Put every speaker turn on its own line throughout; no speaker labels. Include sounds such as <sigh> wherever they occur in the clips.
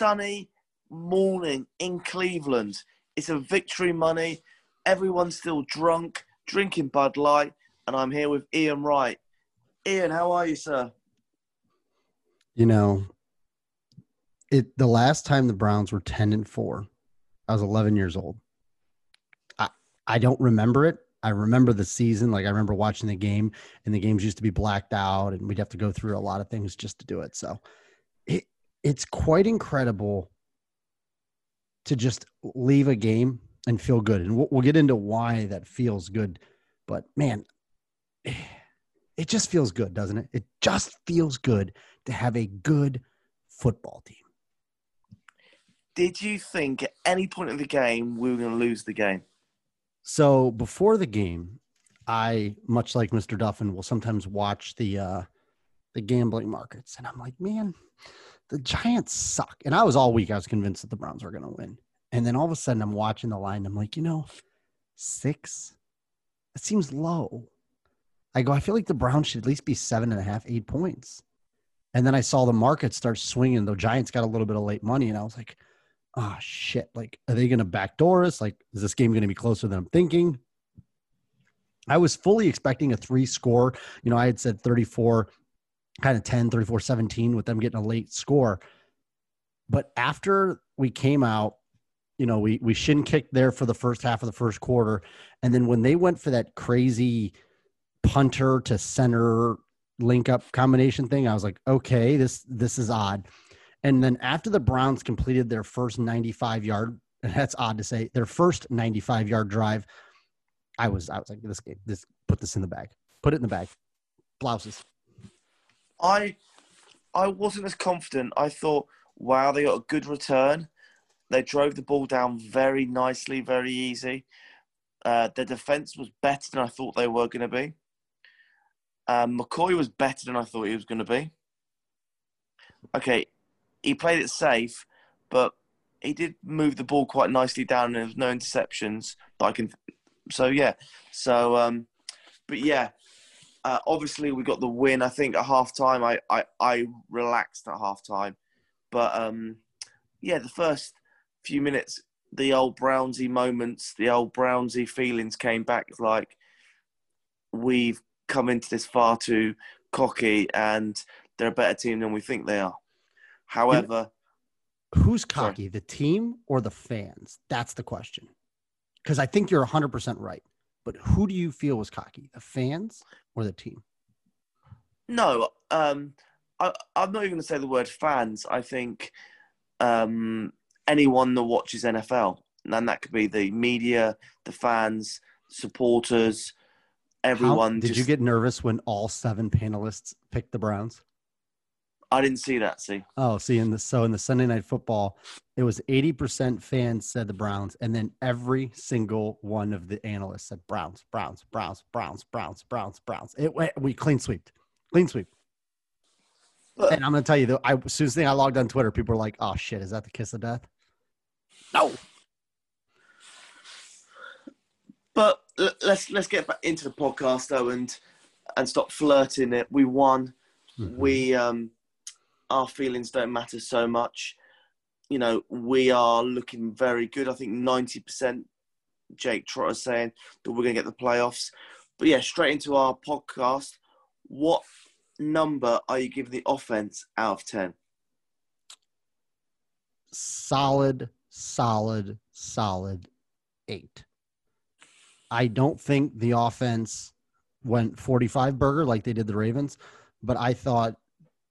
Sunny morning in Cleveland. It's a victory money. Everyone's still drunk, drinking Bud Light, and I'm here with Ian Wright. Ian, how are you, sir?
You know, it the last time the Browns were 10 and 4, I was 11 years old. I I don't remember it. I remember the season, like I remember watching the game, and the games used to be blacked out, and we'd have to go through a lot of things just to do it. So, it's quite incredible to just leave a game and feel good, and we'll, we'll get into why that feels good. But man, it just feels good, doesn't it? It just feels good to have a good football team.
Did you think at any point in the game we were going to lose the game?
So before the game, I much like Mr. Duffin will sometimes watch the uh the gambling markets and I'm like, man, the Giants suck. And I was all week I was convinced that the Browns were going to win. And then all of a sudden I'm watching the line I'm like, you know, 6 it seems low. I go, I feel like the Browns should at least be seven and a half, eight points. And then I saw the market start swinging. The Giants got a little bit of late money, and I was like, oh shit. Like, are they going to backdoor us? Like, is this game going to be closer than I'm thinking? I was fully expecting a three score. You know, I had said 34, kind of 10, 34 17 with them getting a late score. But after we came out, you know, we, we shin kicked there for the first half of the first quarter. And then when they went for that crazy, punter to center link up combination thing. I was like, okay, this this is odd. And then after the Browns completed their first 95 yard, <laughs> that's odd to say, their first 95 yard drive, I was I was like, this game, this put this in the bag, put it in the bag, blouses.
I I wasn't as confident. I thought, wow, they got a good return. They drove the ball down very nicely, very easy. Uh, their defense was better than I thought they were going to be. Um, McCoy was better than I thought he was going to be. Okay, he played it safe, but he did move the ball quite nicely down, and there was no interceptions that I can. So yeah, so um, but yeah, uh, obviously we got the win. I think at halftime, I I, I relaxed at halftime, but um, yeah, the first few minutes, the old Brownsy moments, the old Brownsy feelings came back. Like we've come into this far too cocky and they're a better team than we think they are. However,
who's cocky, sorry. the team or the fans? That's the question. Because I think you're 100% right. But who do you feel was cocky, the fans or the team?
No, um, I, am not even going to say the word fans. I think um, anyone that watches NFL, and that could be the media, the fans, supporters, everyone.
How, did just, you get nervous when all seven panelists picked the Browns?
I didn't see that. See.
Oh, see, in the so in the Sunday Night Football, it was eighty percent fans said the Browns, and then every single one of the analysts said Browns, Browns, Browns, Browns, Browns, Browns, Browns. It went we clean sweep, clean sweep. But, and I'm gonna tell you, though, I as soon as I logged on Twitter, people were like, "Oh shit, is that the kiss of death?"
No. But let's let's get back into the podcast though, and and stop flirting it. We won. Mm-hmm. We um, our feelings don't matter so much. You know, we are looking very good. I think ninety percent. Jake Trotter saying that we're going to get the playoffs. But yeah, straight into our podcast. What number are you giving the offense out of ten?
Solid, solid, solid eight. I don't think the offense went 45 burger like they did the Ravens, but I thought,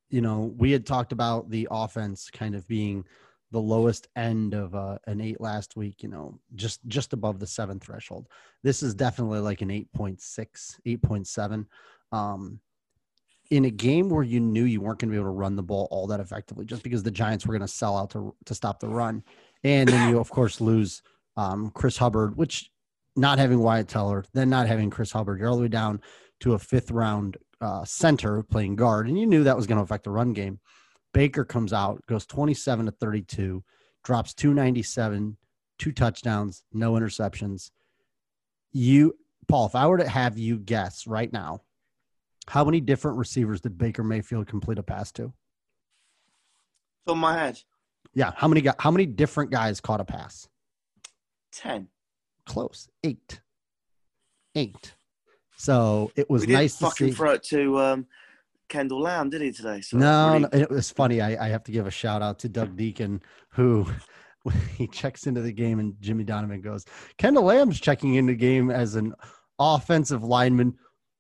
you know, we had talked about the offense kind of being the lowest end of uh, an eight last week, you know, just just above the seven threshold. This is definitely like an 8.6, 8.7. Um, in a game where you knew you weren't going to be able to run the ball all that effectively, just because the Giants were going to sell out to to stop the run, and then you of course lose um, Chris Hubbard, which not having Wyatt Teller, then not having Chris Hubbard, you're all the way down to a fifth round uh, center playing guard, and you knew that was going to affect the run game. Baker comes out, goes 27 to 32, drops 297, two touchdowns, no interceptions. You, Paul, if I were to have you guess right now, how many different receivers did Baker Mayfield complete a pass to?
On my head,
Yeah, how many how many different guys caught a pass?
ten.
Close, eight, eight. So it was
we
nice to
fucking
see.
throw it to um, Kendall Lamm, did he today? So
No,
really-
no, it was funny. I, I have to give a shout out to Doug Dieken, who <laughs> he checks into the game and Jimmy Donovan goes, Kendall Lamm's checking into the game as an offensive lineman,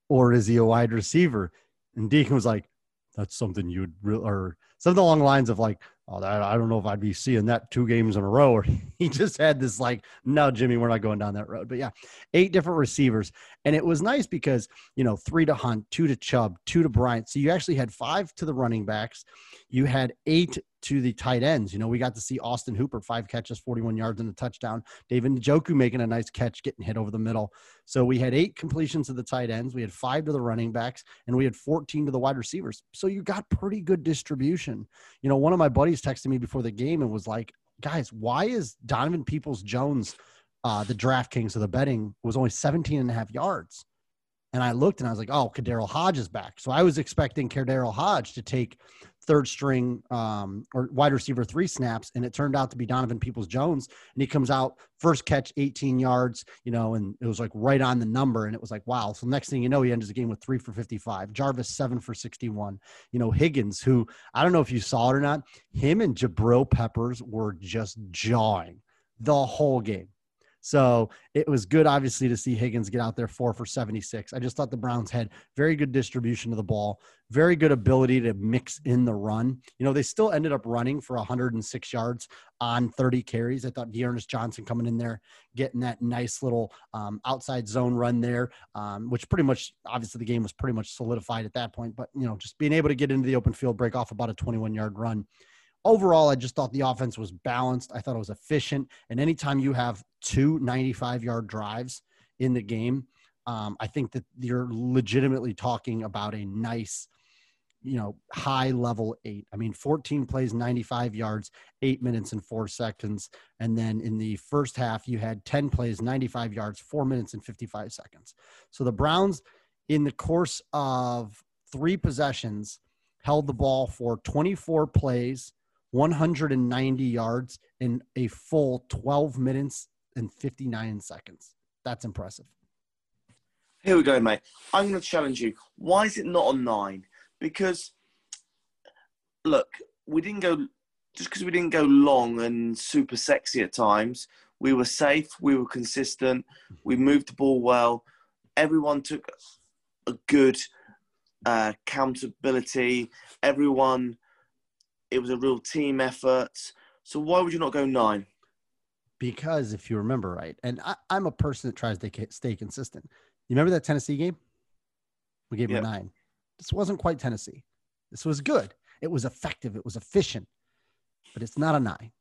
or is he a wide receiver? And Dieken was like, that's something you'd real or something along the lines of like, Oh, I don't know if I'd be seeing that two games in a row. Or <laughs> he just had this like, no, Jimmy, we're not going down that road. But yeah, eight different receivers. And it was nice because, you know, three to Hunt, two to Chubb, two to Bryant. So you actually had five to the running backs. You had eight to the tight ends. You know, we got to see Austin Hooper, five catches, 41 yards and a touchdown. David Njoku making a nice catch, getting hit over the middle. So we had eight completions to the tight ends. We had five to the running backs and we had 14 to the wide receivers. So you got pretty good distribution. You know, one of my buddies texted me before the game and was like, guys, why is Donovan Peoples Jones, uh, the DraftKings of the betting, was only 17 and a half yards? And I looked and I was like, oh, KhaDarel Hodge is back. So I was expecting KhaDarel Hodge to take third string um, or wide receiver three snaps, and it turned out to be Donovan Peoples Jones. And he comes out first catch, 18 yards, you know, and it was like right on the number. And it was like, wow. So next thing you know, he ends the game with three for 55. Jarvis, seven for 61. You know, Higgins, who I don't know if you saw it or not, him and Jabril Peppers were just jawing the whole game. So it was good, obviously, to see Higgins get out there four for 76. I just thought the Browns had very good distribution of the ball, very good ability to mix in the run. You know, they still ended up running for 106 yards on 30 carries. I thought D'Ernest Johnson coming in there, getting that nice little um, outside zone run there, um, which pretty much, obviously, the game was pretty much solidified at that point. But, you know, just being able to get into the open field, break off about a 21 yard run overall, I just thought the offense was balanced. I thought it was efficient. And anytime you have two 95 yard drives in the game, um, I think that you're legitimately talking about a nice, you know, high level eight. I mean, 14 plays, 95 yards, eight minutes and four seconds. And then in the first half, you had 10 plays, 95 yards, four minutes and 55 seconds. So the Browns, in the course of three possessions, held the ball for 24 plays, 190 yards in a full 12 minutes and 59 seconds. That's impressive.
Here we go, mate. I'm going to challenge you. Why is it not on nine? Because, look, we didn't go, just because we didn't go long and super sexy at times, we were safe, we were consistent, we moved the ball well. Everyone took a good uh, accountability. Everyone, it was a real team effort. So why would you not go nine?
Because if you remember right, and I, I'm a person that tries to stay consistent. You remember that Tennessee game? We gave
Yep.
him a nine. This wasn't quite Tennessee. This was good. It was effective. It was efficient, but it's not a nine.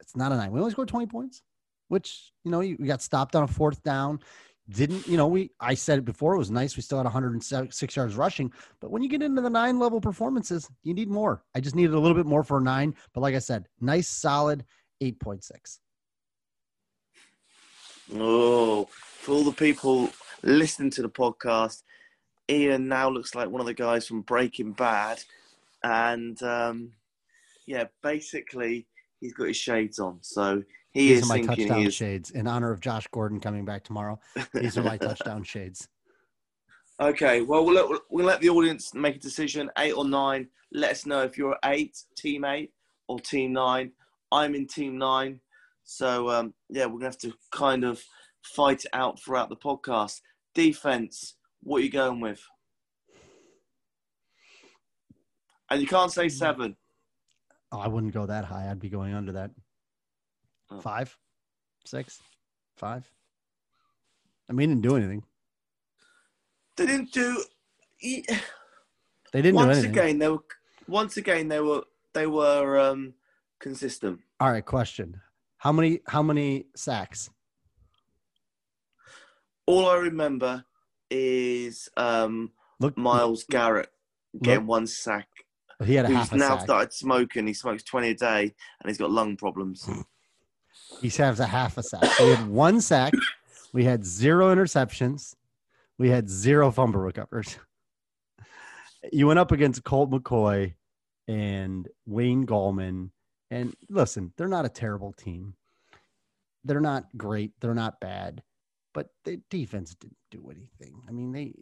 It's not a nine. We only scored 20 points, which, you know, you- we got stopped on a fourth down. Didn't, you know, we, I said it before, it was nice. We still had 106 yards rushing, but when you get into the nine level performances, you need more. I just needed a little bit more for nine. But like I said, nice, solid 8.6.
Oh, for all the people listening to the podcast, Ian now looks like one of the guys from Breaking Bad. And um, yeah, basically, he's got his shades on. So he
These
is
are my touchdown shades in honor of Josh Gordon coming back tomorrow. These are my touchdown <laughs> shades.
Okay, well, we'll let, we'll let the audience make a decision eight or nine. Let us know if you're eight, team eight, or team nine. I'm in team nine. So, um, yeah, we're going to have to kind of fight it out throughout the podcast. Defense, what are you going with? And you can't say seven.
Oh, I wouldn't go that high. I'd be going under that.
Oh.
Five, six, five. I mean, didn't do anything.
They didn't do.
They didn't do
once
anything.
again, they were. Once again, they were. They were um, consistent.
All right, question. How many how many sacks?
All I remember is um,
Look,
Myles Garrett getting
Look-
one sack.
he had a a
now
sack.
started smoking. He smokes twenty a day, and he's got lung problems. <laughs>
He has a half a sack. We had one sack. We had zero interceptions. We had zero fumble recovers. You went up against Colt McCoy and Wayne Gallman. And listen, they're not a terrible team. They're not great. They're not bad. But the defense didn't do anything. I mean, they,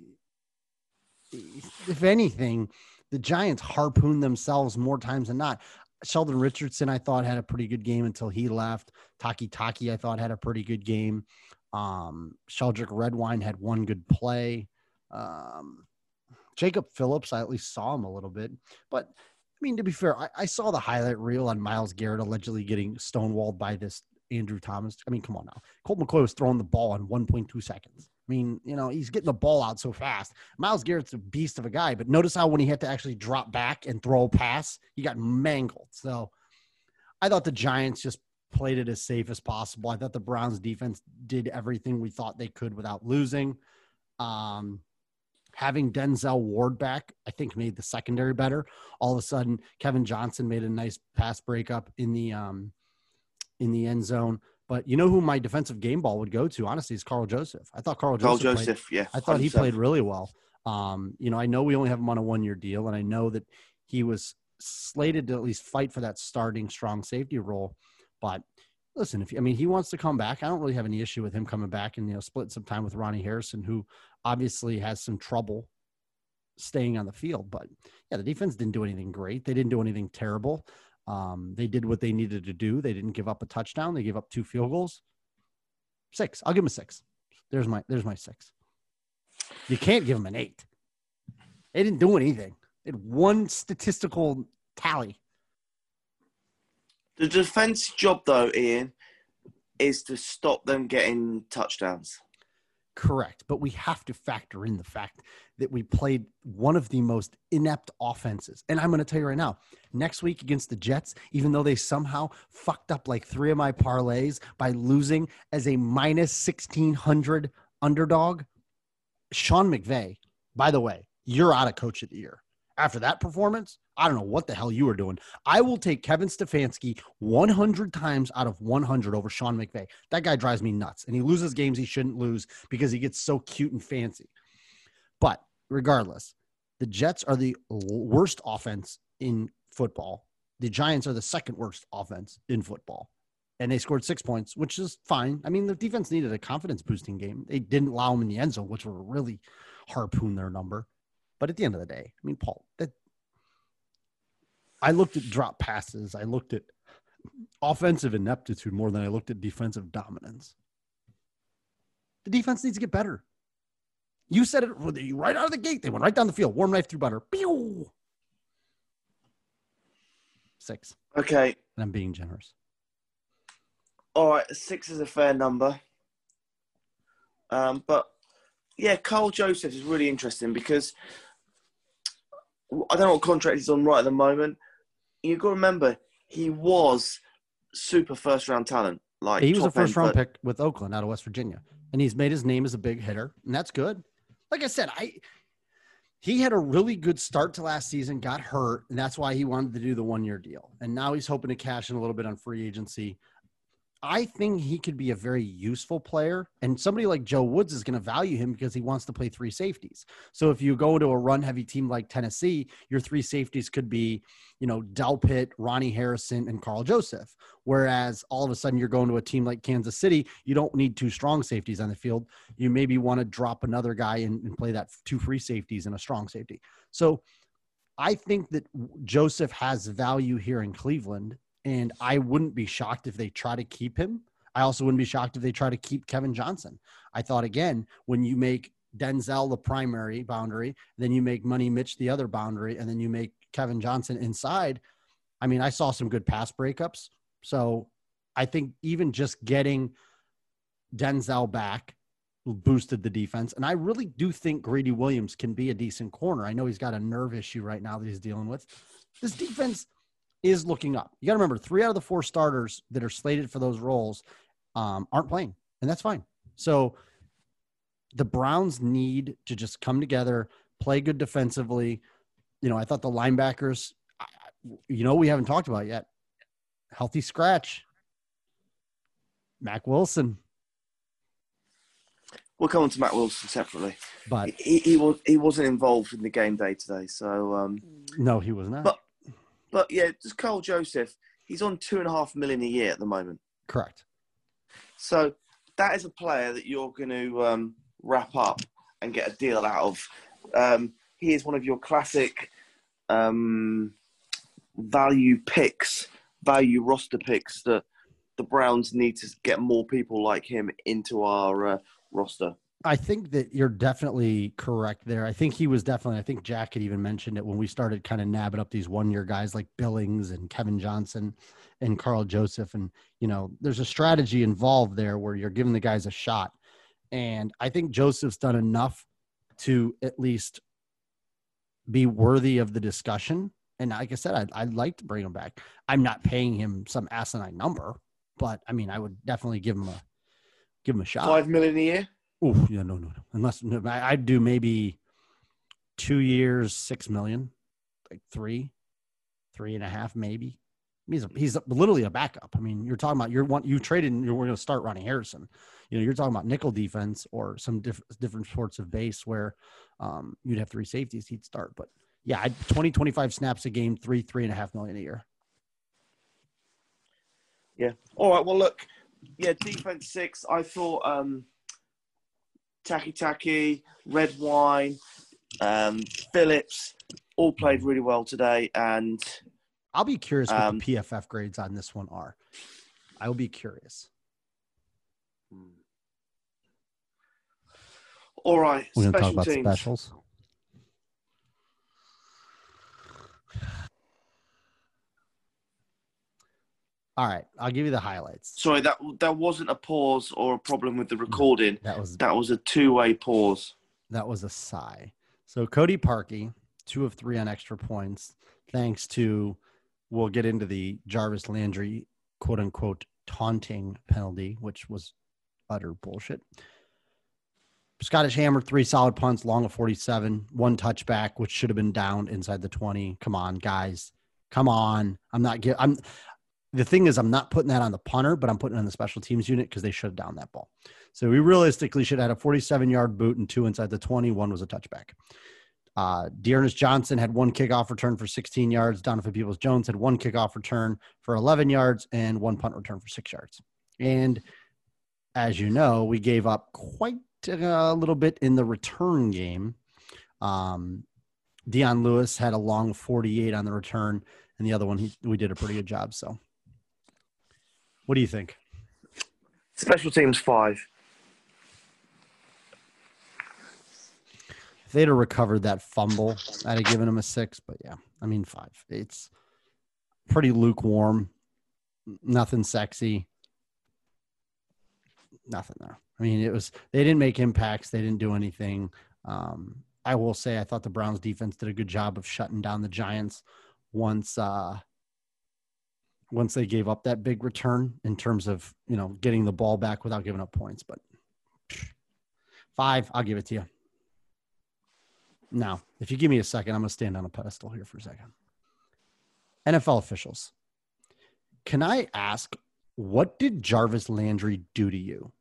if anything, the Giants harpooned themselves more times than not. Sheldon Richardson, I thought, had a pretty good game until he left. Takitaki, I thought, had a pretty good game. Um, Sheldrick Redwine had one good play. Um, Jacob Phillips, I at least saw him a little bit. But I mean, to be fair, I, I saw the highlight reel on Myles Garrett allegedly getting stonewalled by this Andrew Thomas. I mean, come on now. Colt McCoy was throwing the ball in 1.2 seconds. I mean, you know, he's getting the ball out so fast. Myles Garrett's a beast of a guy, but notice how when he had to actually drop back and throw a pass, he got mangled. So I thought the Giants just played it as safe as possible. I thought the Browns defense did everything we thought they could without losing. Um, having Denzel Ward back, I think made the secondary better. All of a sudden, Kevin Johnson made a nice pass breakup in the um, in the end zone. But you know who my defensive game ball would go to? Honestly, is Karl Joseph. I thought Karl
Karl
Joseph. played-
yeah,
I thought he
100%.
played really well. Um, you know, I know we only have him on a one year deal, and I know that he was slated to at least fight for that starting strong safety role. But listen, if I mean he wants to come back, I don't really have any issue with him coming back and you know splitting some time with Ronnie Harrison, who obviously has some trouble staying on the field. But yeah, the defense didn't do anything great. They didn't do anything terrible. Um, they did what they needed to do. They didn't give up a touchdown. They gave up two field goals. Six. I'll give them a six. There's my there's my six. You can't give them an eight. They didn't do anything. They had one statistical tally.
The defense job, though, Ian, is to stop them getting touchdowns.
Correct. But we have to factor in the fact that we played one of the most inept offenses. And I'm going to tell you right now, next week against the Jets, even though they somehow fucked up like three of my parlays by losing as a minus 1600 underdog, Sean McVay, by the way, you're out of coach of the year. After that performance, I don't know what the hell you were doing. I will take Kevin Stefanski 100 times out of 100 over Sean McVay. That guy drives me nuts, and he loses games he shouldn't lose because he gets so cute and fancy. But regardless, the Jets are the worst offense in football. The Giants are the second worst offense in football. And they scored six points, which is fine. I mean, the defense needed a confidence boosting game. They didn't allow them in the end zone, which will really harpoon their number. But at the end of the day, I mean, Paul, that I looked at drop passes. I looked at offensive ineptitude more than I looked at defensive dominance. The defense needs to get better. You said it right out of the gate. They went right down the field, warm knife through butter. Pew! Six.
Okay,
And I'm being generous.
all right, six is a fair number. Um, but yeah, Karl Joseph is really interesting because I don't know what contract he's on right at the moment. You've got to remember he was super first round talent. Like
he was a first round pick with Oakland out of West Virginia, and he's made his name as a big hitter, and that's good. Like I said, I he had a really good start to last season, got hurt, and that's why he wanted to do the one year deal, and now he's hoping to cash in a little bit on free agency. I think he could be a very useful player, and somebody like Joe Woods is going to value him because he wants to play three safeties. So if you go to a run heavy team like Tennessee, your three safeties could be, you know, Delpit, Ronnie Harrison, and Karl Joseph. Whereas all of a sudden you're going to a team like Kansas City, you don't need two strong safeties on the field. You maybe want to drop another guy and, and play that two free safeties and a strong safety. So I think that Joseph has value here in Cleveland, and I wouldn't be shocked if they try to keep him. I also wouldn't be shocked if they try to keep Kevin Johnson. I thought again, when you make Denzel the primary boundary, then you make Money Mitch the other boundary, and then you make Kevin Johnson inside. I mean, I saw some good pass breakups. So I think even just getting Denzel back boosted the defense. And I really do think Greedy Williams can be a decent corner. I know he's got a nerve issue right now that he's dealing with. This defense is looking up. You got to remember, three out of the four starters that are slated for those roles um, aren't playing, and that's fine. So the Browns need to just come together, play good defensively. You know, I thought the linebackers, you know, we haven't talked about yet. Healthy scratch. Mack Wilson.
We'll come on to Mack Wilson separately.
But
he, he was he wasn't involved in the game day today, so um,
no, he was not.
But but yeah, just Karl Joseph. He's on two and a half million a year at the moment.
Correct.
So that is a player that you're going to um, wrap up and get a deal out of. Um, he is one of your classic um, value picks, value roster picks that the Browns need to get more people like him into our uh, roster.
I think that you're definitely correct there. I think he was definitely, I think Jack had even mentioned it when we started kind of nabbing up these one year guys like Billings and Kevin Johnson and Karl Joseph. And, you know, there's a strategy involved there where you're giving the guys a shot. And I think Joseph's done enough to at least be worthy of the discussion. And like I said, I'd, I'd like to bring him back. I'm not paying him some asinine number, but I mean, I would definitely give him a give him a shot.
Five million a year.
Oh yeah, no, no, no. Unless no, I'd do maybe two years, six million, like three, three and a half, maybe. He's a, he's a, literally a backup. I mean, you're talking about you're one you traded. And you're going to start Ronnie Harrison. You know, you're talking about nickel defense or some diff, different sorts of base where um, you'd have three safeties. He'd start, but yeah, I'd 20, 25 snaps a game, three, three and a half million a year.
Yeah. All right. Well, look. Yeah, defense six. I thought um, Takitaki, Redwine, um, Phillips all played really well today. And
I'll be curious what um, the PFF grades on this one are. I will be curious.
All right.
We're going to talk about teams. specials. All right, I'll give you the highlights.
Sorry, that that wasn't a pause or a problem with the recording.
That was
that was a two-way pause.
That was a sigh. So Cody Parkey, two of three on extra points, thanks to we'll get into the Jarvis Landry quote unquote taunting penalty, which was utter bullshit. Scottish Hammer, three solid punts, long of 47, one touchback, which should have been down inside the 20. Come on, guys. Come on. I'm not get I'm the thing is, I'm not putting that on the punter, but I'm putting it on the special teams unit because they shut down that ball. So we realistically should have had a 47 yard boot and two inside the 20. One was a touchback. Uh, D'Ernest Johnson had one kickoff return for 16 yards. Donovan Peoples Jones had one kickoff return for 11 yards and one punt return for six yards. And as you know, we gave up quite a little bit in the return game. Um, Dion Lewis had a long 48 on the return, and the other one he, we did a pretty good job. So what do you think?
Special teams five.
If they'd have recovered that fumble, I'd have given them a six. But yeah, I mean five. It's pretty lukewarm. Nothing sexy. Nothing there. I mean, it was they didn't make impacts. They didn't do anything. Um, I will say I thought the Browns defense did a good job of shutting down the Giants once uh, once they gave up that big return in terms of you know getting the ball back without giving up points. But five, I'll give it to you. Now, if you give me a second, I'm going to stand on a pedestal here for a second. NFL officials, can I ask what did Jarvis Landry do to you?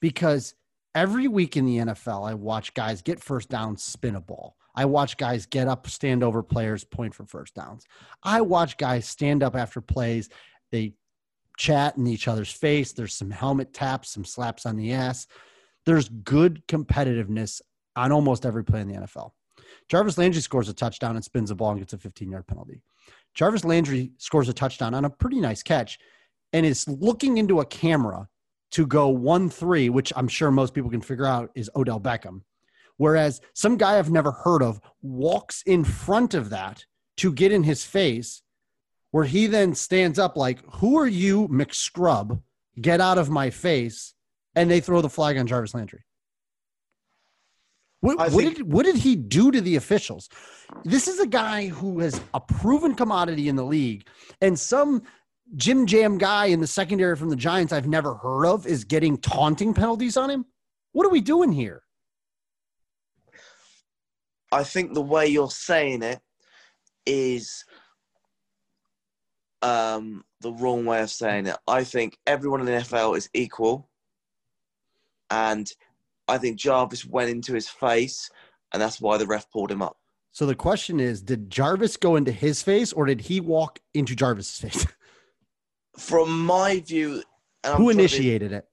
Because every week in the NFL, I watch guys get first down, spin a ball. I watch guys get up, stand over players, point for first downs. I watch guys stand up after plays. They chat in each other's face. There's some helmet taps, some slaps on the ass. There's good competitiveness on almost every play in the NFL. Jarvis Landry scores a touchdown and spins the ball and gets a 15 yard penalty. Jarvis Landry scores a touchdown on a pretty nice catch and is looking into a camera to go 1 3, which I'm sure most people can figure out is Odell Beckham. Whereas some guy I've never heard of walks in front of that to get in his face where he then stands up like, "Who are you, McScrub? Get out of my face!" And they throw the flag on Jarvis Landry. What, what did what did he do to the officials? This is a guy who has a proven commodity in the league, and some Jim Jam guy in the secondary from the Giants I've never heard of is getting taunting penalties on him. What are we doing here?
I think the way you're saying it is um, the wrong way of saying it. I think everyone in the NFL is equal, and I think Jarvis went into his face, and that's why the ref pulled him up.
So the question is, did Jarvis go into his face or did he walk into Jarvis's face?
From my view,
Who initiated it?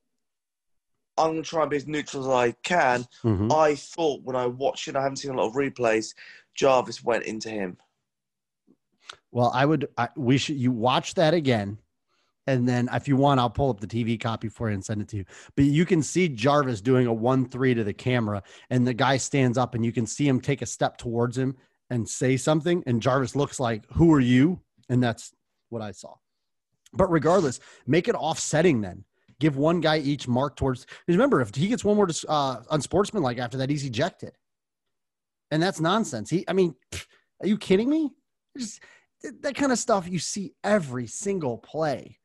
I'm going to try and be as neutral as I can.
Mhm.
I thought when I watched it, I haven't seen a lot of replays. Jarvis went into him.
Well, I would. I, we should. You watch that again, and then if you want, I'll pull up the TV copy for you and send it to you. But you can see Jarvis doing a one-three to the camera, and the guy stands up, and you can see him take a step towards him and say something, and Jarvis looks like, "Who are you?" And that's what I saw. But regardless, make it offsetting then. Give one guy each mark towards. Because remember, if he gets one more uh, unsportsmanlike after that, he's ejected, and that's nonsense. He, I mean, are you kidding me? Just that kind of stuff you see every single play.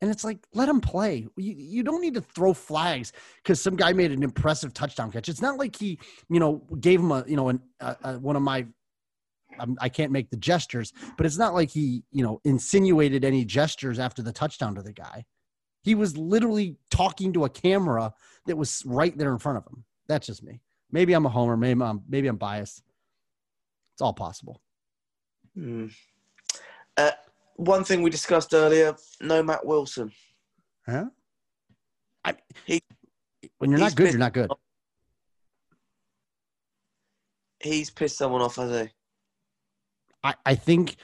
And it's like, let him play. You, you don't need to throw flags because some guy made an impressive touchdown catch. It's not like he, you know, gave him a, you know, an, a, a, one of my, I'm, I can't make the gestures, but it's not like he, you know, insinuated any gestures after the touchdown to the guy. He was literally talking to a camera that was right there in front of him. That's just me. Maybe I'm a homer. Maybe I'm, maybe I'm biased. It's all possible.
Hmm. Uh, one thing we discussed earlier: no Mack Wilson.
Huh? I,
He-
when you're not good,
been-
you're not good.
He's pissed someone off, has he?
I, I think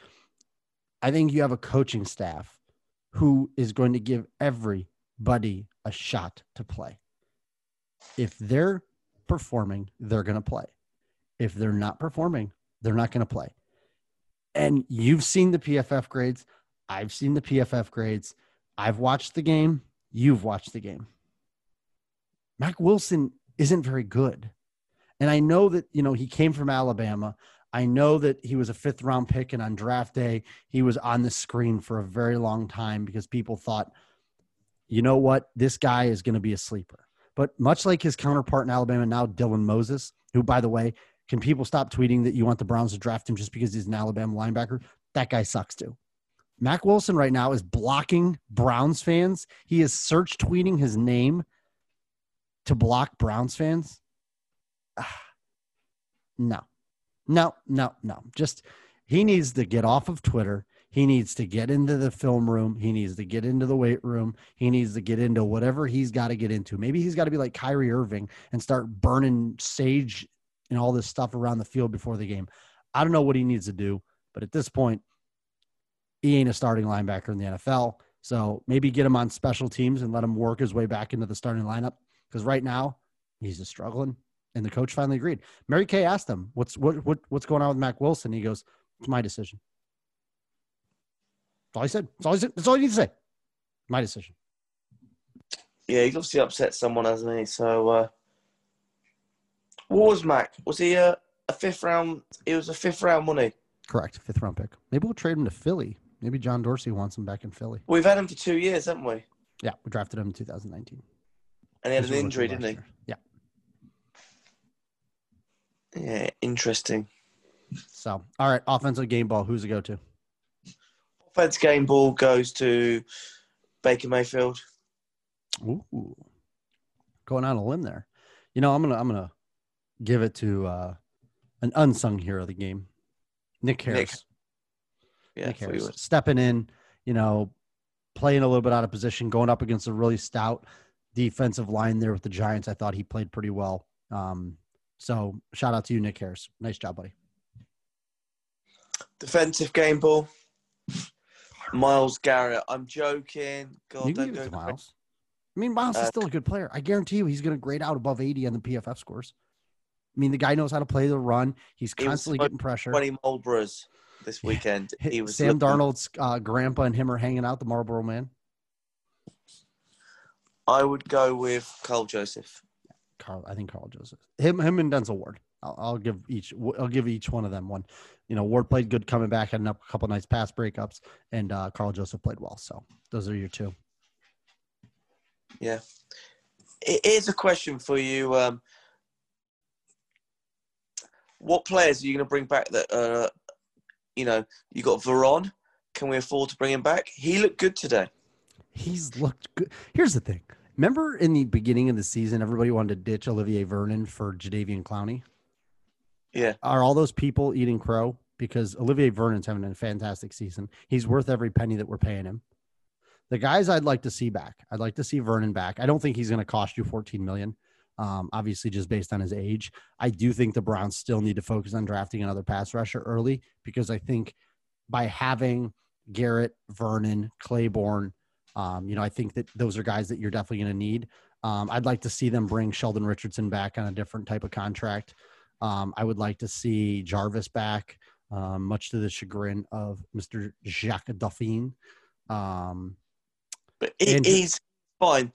I think you have a coaching staff who is going to give everybody a shot to play. If they're performing, they're going to play. If they're not performing, they're not going to play. And you've seen the PFF grades. I've seen the PFF grades. I've watched the game. You've watched the game. Mack Wilson isn't very good. And I know that, you know, he came from Alabama. I know that he was a fifth round pick, and on draft day, he was on the screen for a very long time because people thought, you know what, this guy is going to be a sleeper. But much like his counterpart in Alabama now, Dylan Moses, who, by the way, can people stop tweeting that you want the Browns to draft him just because he's an Alabama linebacker? That guy sucks too. Mack Wilson right now is blocking Browns fans. He is search tweeting his name to block Browns fans. <sighs> No, no, no, no. Just he needs to get off of Twitter. He needs to get into the film room. He needs to get into the weight room. He needs to get into whatever he's got to get into. Maybe he's got to be like Kyrie Irving and start burning sage and all this stuff around the field before the game. I don't know what he needs to do, but at this point, he ain't a starting linebacker in the NFL. So maybe get him on special teams and let him work his way back into the starting lineup. Because right now, he's just struggling. And the coach finally agreed. Mary Kay asked him, "What's what, what what's going on with Mack Wilson?" He goes, "It's my decision." That's all he said. That's all he said. That's all you need to say. My decision.
Yeah, he's obviously upset someone, hasn't he? So, uh, what was Mack? Was he a, a fifth round? He was a fifth round, wasn't he?
Correct. Fifth round pick. Maybe we'll trade him to Philly. Maybe John Dorsey wants him back in Philly.
We've had him for two years, haven't we?
Yeah, we drafted him in 2019.
And he had an injury, didn't he?
year. Yeah.
Yeah, interesting.
So, all right, offensive game ball. Who's the go to?
Offense game ball goes to Baker Mayfield.
Ooh, going on a limb there. You know, I'm gonna I'm gonna give it to uh, an unsung hero of the game, Nick Harris.
Yeah,
Nick Harris stepping in, you know, playing a little bit out of position, going up against a really stout defensive line there with the Giants. I thought he played pretty well. Um, so shout out to you, Nick Harris. Nice job, buddy.
Defensive game ball. Myles Garrett. I'm joking. God,
you
don't go
to. Myles. I mean, Myles is
Uh,
still a good player. I guarantee you, he's going to grade out above 80 on the PFF scores. I mean, the guy knows how to play the run. He's constantly
supposed
getting pressure.
20 Marlboros. this weekend. He was
Sam
looking-
Darnold's uh, grandpa and him are hanging out. The Marlboro Man.
I would go with Karl Joseph.
Karl, I think Karl Joseph. Him, him, and Denzel Ward. I'll, I'll give each. I'll give each one of them one. You know, Ward played good coming back, had a couple nice pass breakups, and uh, Karl Joseph played well. So those are your two.
Yeah. It is a question for you. Um, what players are you going to bring back that, uh, you know, you got Veron. Can we afford to bring him back? He looked good today.
He's looked good. Here's the thing. Remember in the beginning of the season, everybody wanted to ditch Olivier Vernon for Jadeveon Clowney.
Yeah.
Are all those people eating crow? Because Olivier Vernon's having a fantastic season. He's worth every penny that we're paying him. The guys I'd like to see back, I'd like to see Vernon back. I don't think he's going to cost you 14 million. Um, obviously, just based on his age, I do think the Browns still need to focus on drafting another pass rusher early because I think by having Garrett, Vernon, Clayborn, um, you know, I think that those are guys that you're definitely going to need. Um, I'd like to see them bring Sheldon Richardson back on a different type of contract. Um, I would like to see Jarvis back, um, much to the chagrin of Mr. Jacques Dauphine. Um,
But
And-
he's fine.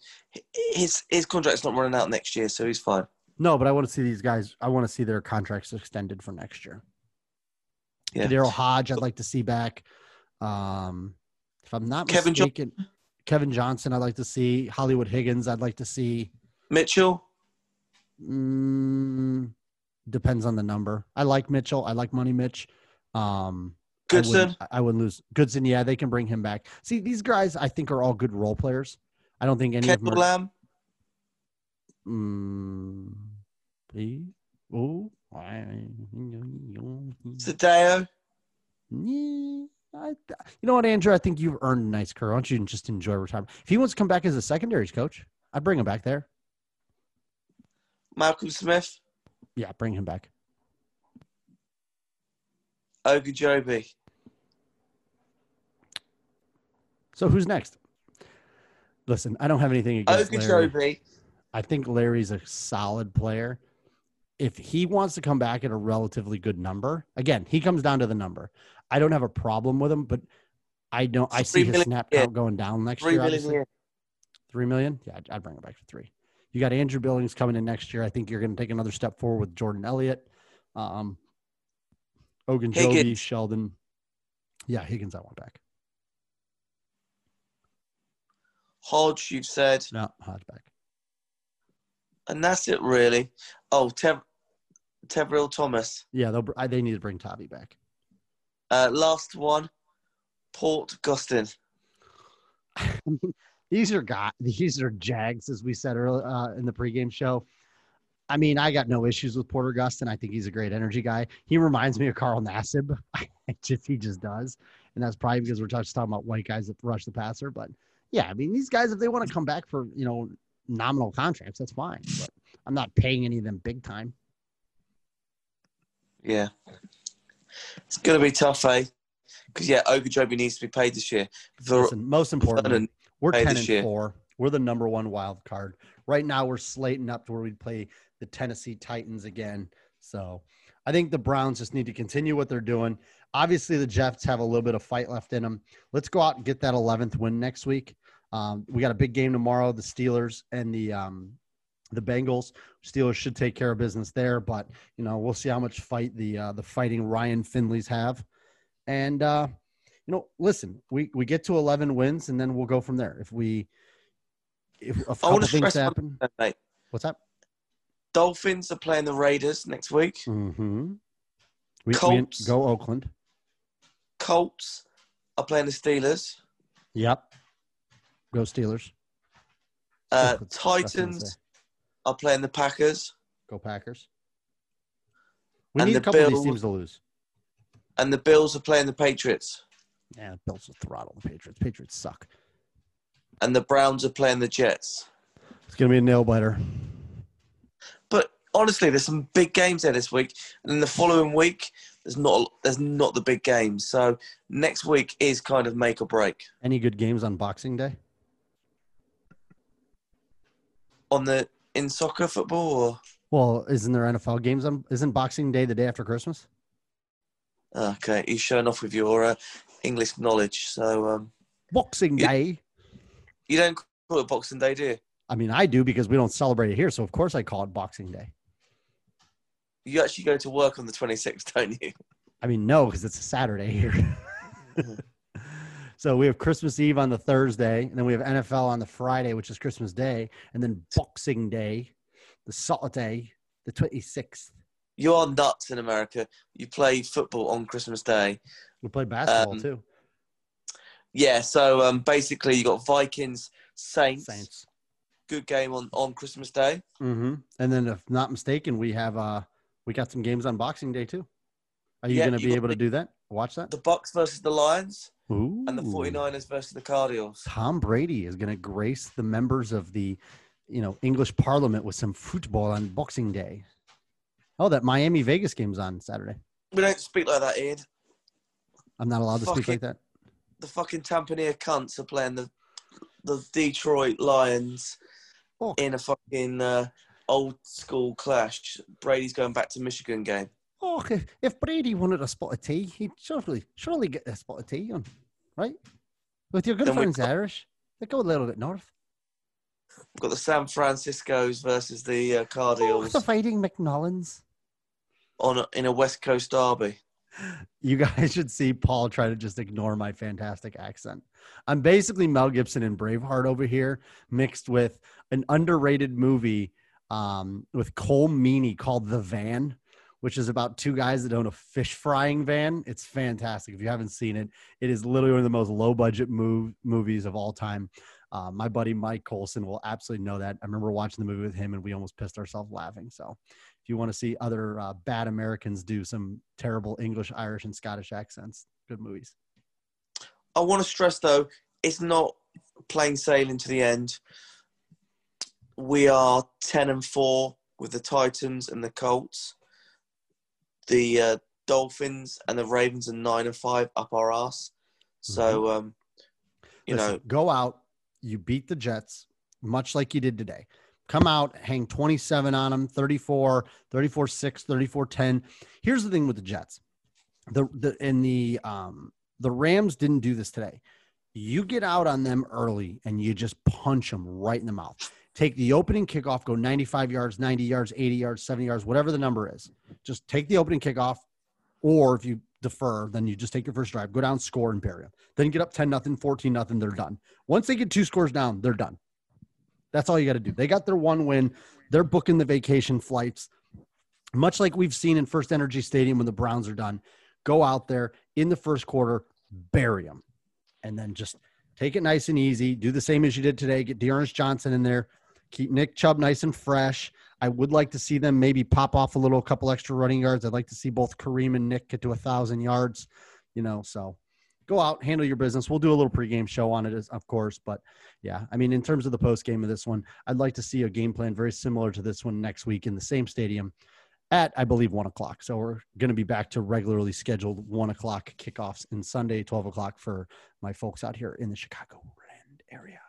His his contract's not running out next year, so he's fine.
no, but I want to see these guys. I want to see their contracts extended for next year.
Yeah.
Daryl Hodge, I'd like to see back. Um, if I'm not
Kevin
mistaken, Kevin Johnson, I'd like to see. Hollywood Higgins, I'd like to see.
Mitchell,
Mm, depends on the number. I like Mitchell. I like Money Mitch. Um, I
Goodson.
wouldn't, I wouldn't lose Goodson. Yeah, they can bring him back. See, these guys, I think, are all good role players. I don't think any of them. Are, mm, I-
Sadeo.
I, you know what, Andrew? I think you've earned a nice career. Why don't you just enjoy retirement? If he wants to come back as a secondaries coach, I'd bring him back there.
Malcolm Smith.
Yeah, bring him back.
Ogunjobi.
So who's next? Listen, I don't have anything against Larry.
Ogunjobi.
I think Larry's a solid player. If he wants to come back at a relatively good number, again, he comes down to the number. I don't have a problem with him, but I don't. I see his snap count going down next
Three
year.
million a
obviously.
year.
Three million? Yeah, I'd, I'd bring it back to three. You got Andrew Billings coming in next year. I think you're going to take another step forward with Jordan Elliott, um, Ogunjobi,
Higgins.
Sheldon. Yeah, Higgins, I want back.
Hodge, you've said.
No, Hodge back.
And that's it, really. Oh, Tev- Tavierre Thomas.
Yeah, they'll, they need to bring Tavi back.
Uh, last one. Port Gustin. <laughs>
I mean, these are got these are Jags, as we said earlier uh, in the pregame show. I mean, I got no issues with Porter Gustin. I think he's a great energy guy. He reminds me of Carl Nassib. <laughs> Just he just does, and that's probably because we're just talking about white guys that rush the passer. But yeah, I mean, these guys if they want to come back for you know nominal contracts, that's fine. But I'm not paying any of them big time.
Yeah. It's going to be tough, eh? Because, yeah, Ogunjobi needs to be paid this year. Ver-
Listen, most
important,
We're ten
this
and
year.
four. We're the number one wild card right now. We're slating up to where we play the Tennessee Titans again. So I think the Browns just need to continue what they're doing. Obviously, the Jets have a little bit of fight left in them. Let's go out and get that 11th win next week. Um, we got a big game tomorrow. The Steelers and the um, the Bengals. Steelers should take care of business there, but you know we'll see how much fight the uh, the fighting Ryan Finleys have. And uh, you know, listen, we we get to 11 wins and then we'll go from there. If we if a couple things happen,
mate.
what's that?
Dolphins are playing the Raiders next week.
Mm-hmm. We, we
Colts.
go Oakland.
Colts are playing the Steelers.
Yep. Go Steelers.
Uh,
That's what I was gonna
Titans are playing the Packers.
Go Packers. We
And
need a
the
couple of these
Bills-
teams to lose.
And the Bills are playing the Patriots.
Yeah, the Bills will throttle the Patriots. Patriots suck.
And the Browns are playing the Jets.
It's gonna be a nail biter.
But honestly, there's some big games there this week. And then the following week, there's not there's not the big games. So next week is kind of make or break.
Any good games on Boxing Day?
On the in soccer football or
Well, isn't there NFL games on? Isn't Boxing Day the day after Christmas?
Okay, you're showing off with your uh, English knowledge. So um,
Boxing
Yeah.
Day.
you don't call it Boxing Day, do you?
I mean, I do because we don't celebrate it here, so of course I call it Boxing Day.
You actually go to work on the 26th, don't you?
I mean, no, because it's a Saturday here. <laughs> <laughs> so we have Christmas Eve on the Thursday, and then we have NFL on the Friday, which is Christmas Day, and then Boxing Day, the Saturday, the 26th.
You are nuts in America. You play football on Christmas Day.
We play basketball
Um,
too.
Yeah, so um, basically you got Vikings, Saints,
Saints.
good game on, on Christmas Day.
hmm And then, if not mistaken, we have uh we got some games on Boxing Day too. Are you
Yeah,
going to be able to do that? Watch that.
The Bucks versus the Lions
Ooh.
and the 49ers versus the Cardinals.
Tom Brady is going to grace the members of the, you know, English Parliament with some football on Boxing Day. Oh, that Miami Vegas game's on Saturday.
We don't speak like that, Ian.
I'm not allowed to speak
Fucking-
like that.
The fucking Tampania cunts are playing the the Detroit Lions
Oh.
in a fucking uh, old school clash. Brady's going back to Michigan game.
Oh, if, if Brady wanted a spot of tea, he'd surely surely get a spot of tea on, right? With your good
Then
friends Irish, they go a little bit north.
We've got the San Francisco's versus the uh,
Oh,
Cardinals
the fighting McNollins.
on a, in a West Coast derby.
You guys should see Paul try to just ignore my fantastic accent. I'm basically Mel Gibson and Braveheart over here, mixed with an underrated movie um, with Colm Meaney called The Van, which is about two guys that own a fish frying van. It's fantastic. If you haven't seen it, it is literally one of the most low budget move, movies of all time. Uh, my buddy Mike Colson will absolutely know that. I remember watching the movie with him and we almost pissed ourselves laughing. So if you want to see other uh, bad Americans do some terrible English, Irish, and Scottish accents, good movies.
I want to stress though, it's not plain sailing to the end. We are ten and four with the Titans and the Colts. The uh, Dolphins and the Ravens are nine and five up our ass. So um, you
Listen,
know,
go out, you beat the Jets, much like you did today. Come out, hang 27 on them, 34, 34 6, 34 10. Here's the thing with the Jets. The the and the um the Rams didn't do this today. You get out on them early and you just punch them right in the mouth. Take the opening kickoff, go 95 yards, 90 yards, 80 yards, 70 yards, whatever the number is. Just take the opening kickoff, or if you defer, then you just take your first drive, go down, score, and bury them. Then get up 10 nothing, 14 nothing, they're done. Once they get two scores down, they're done. That's all you got to do. They got their one win. They're booking the vacation flights, much like we've seen in FirstEnergy Stadium when the Browns are done. Go out there in the first quarter, bury them, and then just take it nice and easy. Do the same as you did today. Get D'Ernest Johnson in there. Keep Nick Chubb nice and fresh. I would like to see them maybe pop off a little a couple extra running yards. I'd like to see both Kareem and Nick get to a thousand yards, you know. So go out, handle your business. We'll do a little pregame show on it, of course. But yeah, I mean, in terms of the post game of this one, I'd like to see a game plan very similar to this one next week in the same stadium at, I believe, one o'clock. So we're going to be back to regularly scheduled one o'clock kickoffs in Sunday, 12 o'clock for my folks out here in the Chicago area.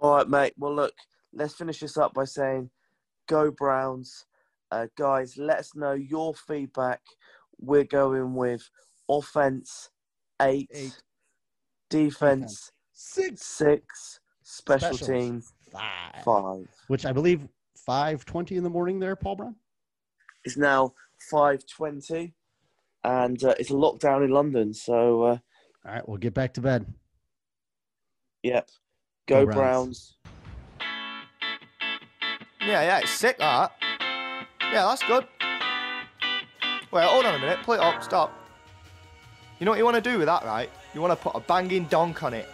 All right, mate. Well, look, let's finish this up by saying, go Browns, uh, guys. Let us know your feedback. We're going with offense eight,
Eight.
defense
Six.
six, special
Specials.
team
Five.
five.
Which I believe 520 in the morning there, Paul Brown.
It's now five twenty, and uh, it's a lockdown in London. So, uh,
All right, we'll get back to bed.
yep, go,
Go
Browns.
Browns.
Yeah, yeah, it's sick that. Yeah, that's good. Wait, hold on a minute. Play it up. Stop. You know what you want to do with that, right? You want to put a banging donk on it